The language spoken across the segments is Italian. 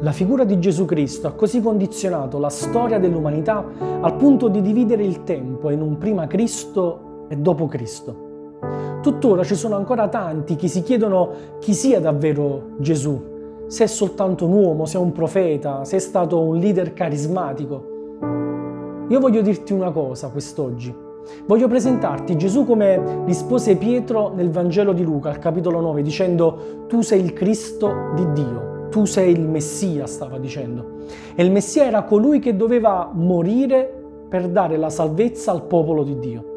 La figura di Gesù Cristo ha così condizionato la storia dell'umanità al punto di dividere il tempo in un prima Cristo e dopo Cristo. Tuttora ci sono ancora tanti che si chiedono chi sia davvero Gesù, se è soltanto un uomo, se è un profeta, se è stato un leader carismatico. Io voglio dirti una cosa quest'oggi. Voglio presentarti Gesù come rispose Pietro nel Vangelo di Luca, al capitolo 9, dicendo tu sei il Cristo di Dio tu sei il Messia, stava dicendo. E il Messia era colui che doveva morire per dare la salvezza al popolo di Dio.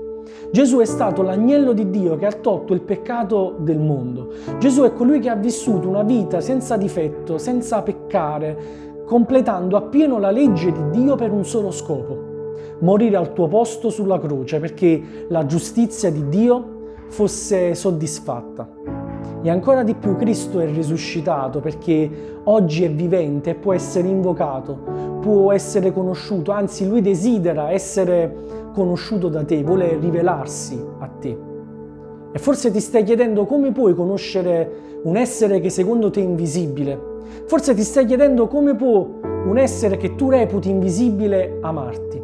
Gesù è stato l'agnello di Dio che ha tolto il peccato del mondo. Gesù è colui che ha vissuto una vita senza difetto, senza peccare, completando appieno la legge di Dio per un solo scopo, morire al tuo posto sulla croce perché la giustizia di Dio fosse soddisfatta. E ancora di più Cristo è risuscitato perché oggi è vivente e può essere invocato, può essere conosciuto, anzi lui desidera essere conosciuto da te, vuole rivelarsi a te. E forse ti stai chiedendo come puoi conoscere un essere che secondo te è invisibile. Forse ti stai chiedendo come può un essere che tu reputi invisibile amarti.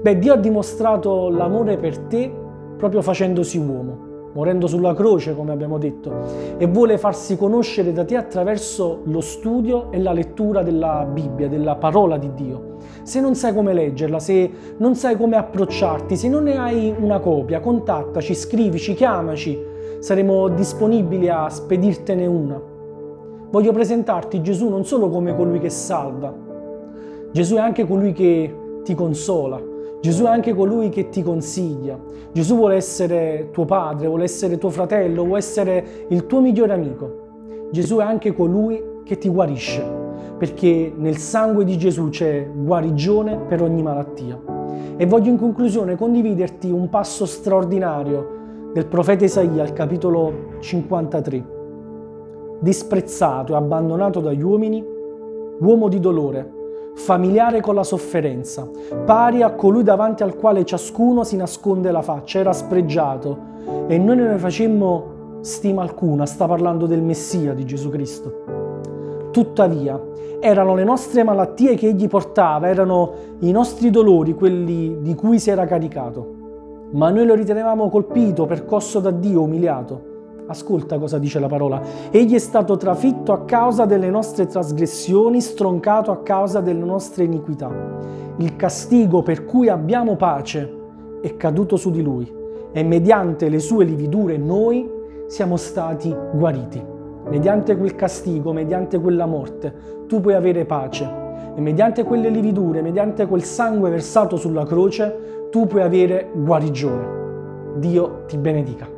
Beh, Dio ha dimostrato l'amore per te proprio facendosi uomo morendo sulla croce, come abbiamo detto, e vuole farsi conoscere da te attraverso lo studio e la lettura della Bibbia, della parola di Dio. Se non sai come leggerla, se non sai come approcciarti, se non ne hai una copia, contattaci, scrivici, chiamaci, saremo disponibili a spedirtene una. Voglio presentarti Gesù non solo come colui che salva, Gesù è anche colui che ti consola, Gesù è anche colui che ti consiglia. Gesù vuole essere tuo padre, vuole essere tuo fratello, vuole essere il tuo migliore amico. Gesù è anche colui che ti guarisce, perché nel sangue di Gesù c'è guarigione per ogni malattia. E voglio in conclusione condividerti un passo straordinario del profeta Isaia al capitolo 53. Disprezzato e abbandonato dagli uomini, uomo di dolore, familiare con la sofferenza, pari a colui davanti al quale ciascuno si nasconde la faccia, era spregiato e noi non ne facemmo stima alcuna, sta parlando del Messia di Gesù Cristo. Tuttavia, erano le nostre malattie che egli portava, erano i nostri dolori quelli di cui si era caricato. Ma noi lo ritenevamo colpito, percosso da Dio, umiliato. Ascolta cosa dice la parola. Egli è stato trafitto a causa delle nostre trasgressioni, stroncato a causa delle nostre iniquità. Il castigo per cui abbiamo pace è caduto su di lui e mediante le sue lividure noi siamo stati guariti. Mediante quel castigo, mediante quella morte, tu puoi avere pace e mediante quelle lividure, mediante quel sangue versato sulla croce, tu puoi avere guarigione. Dio ti benedica.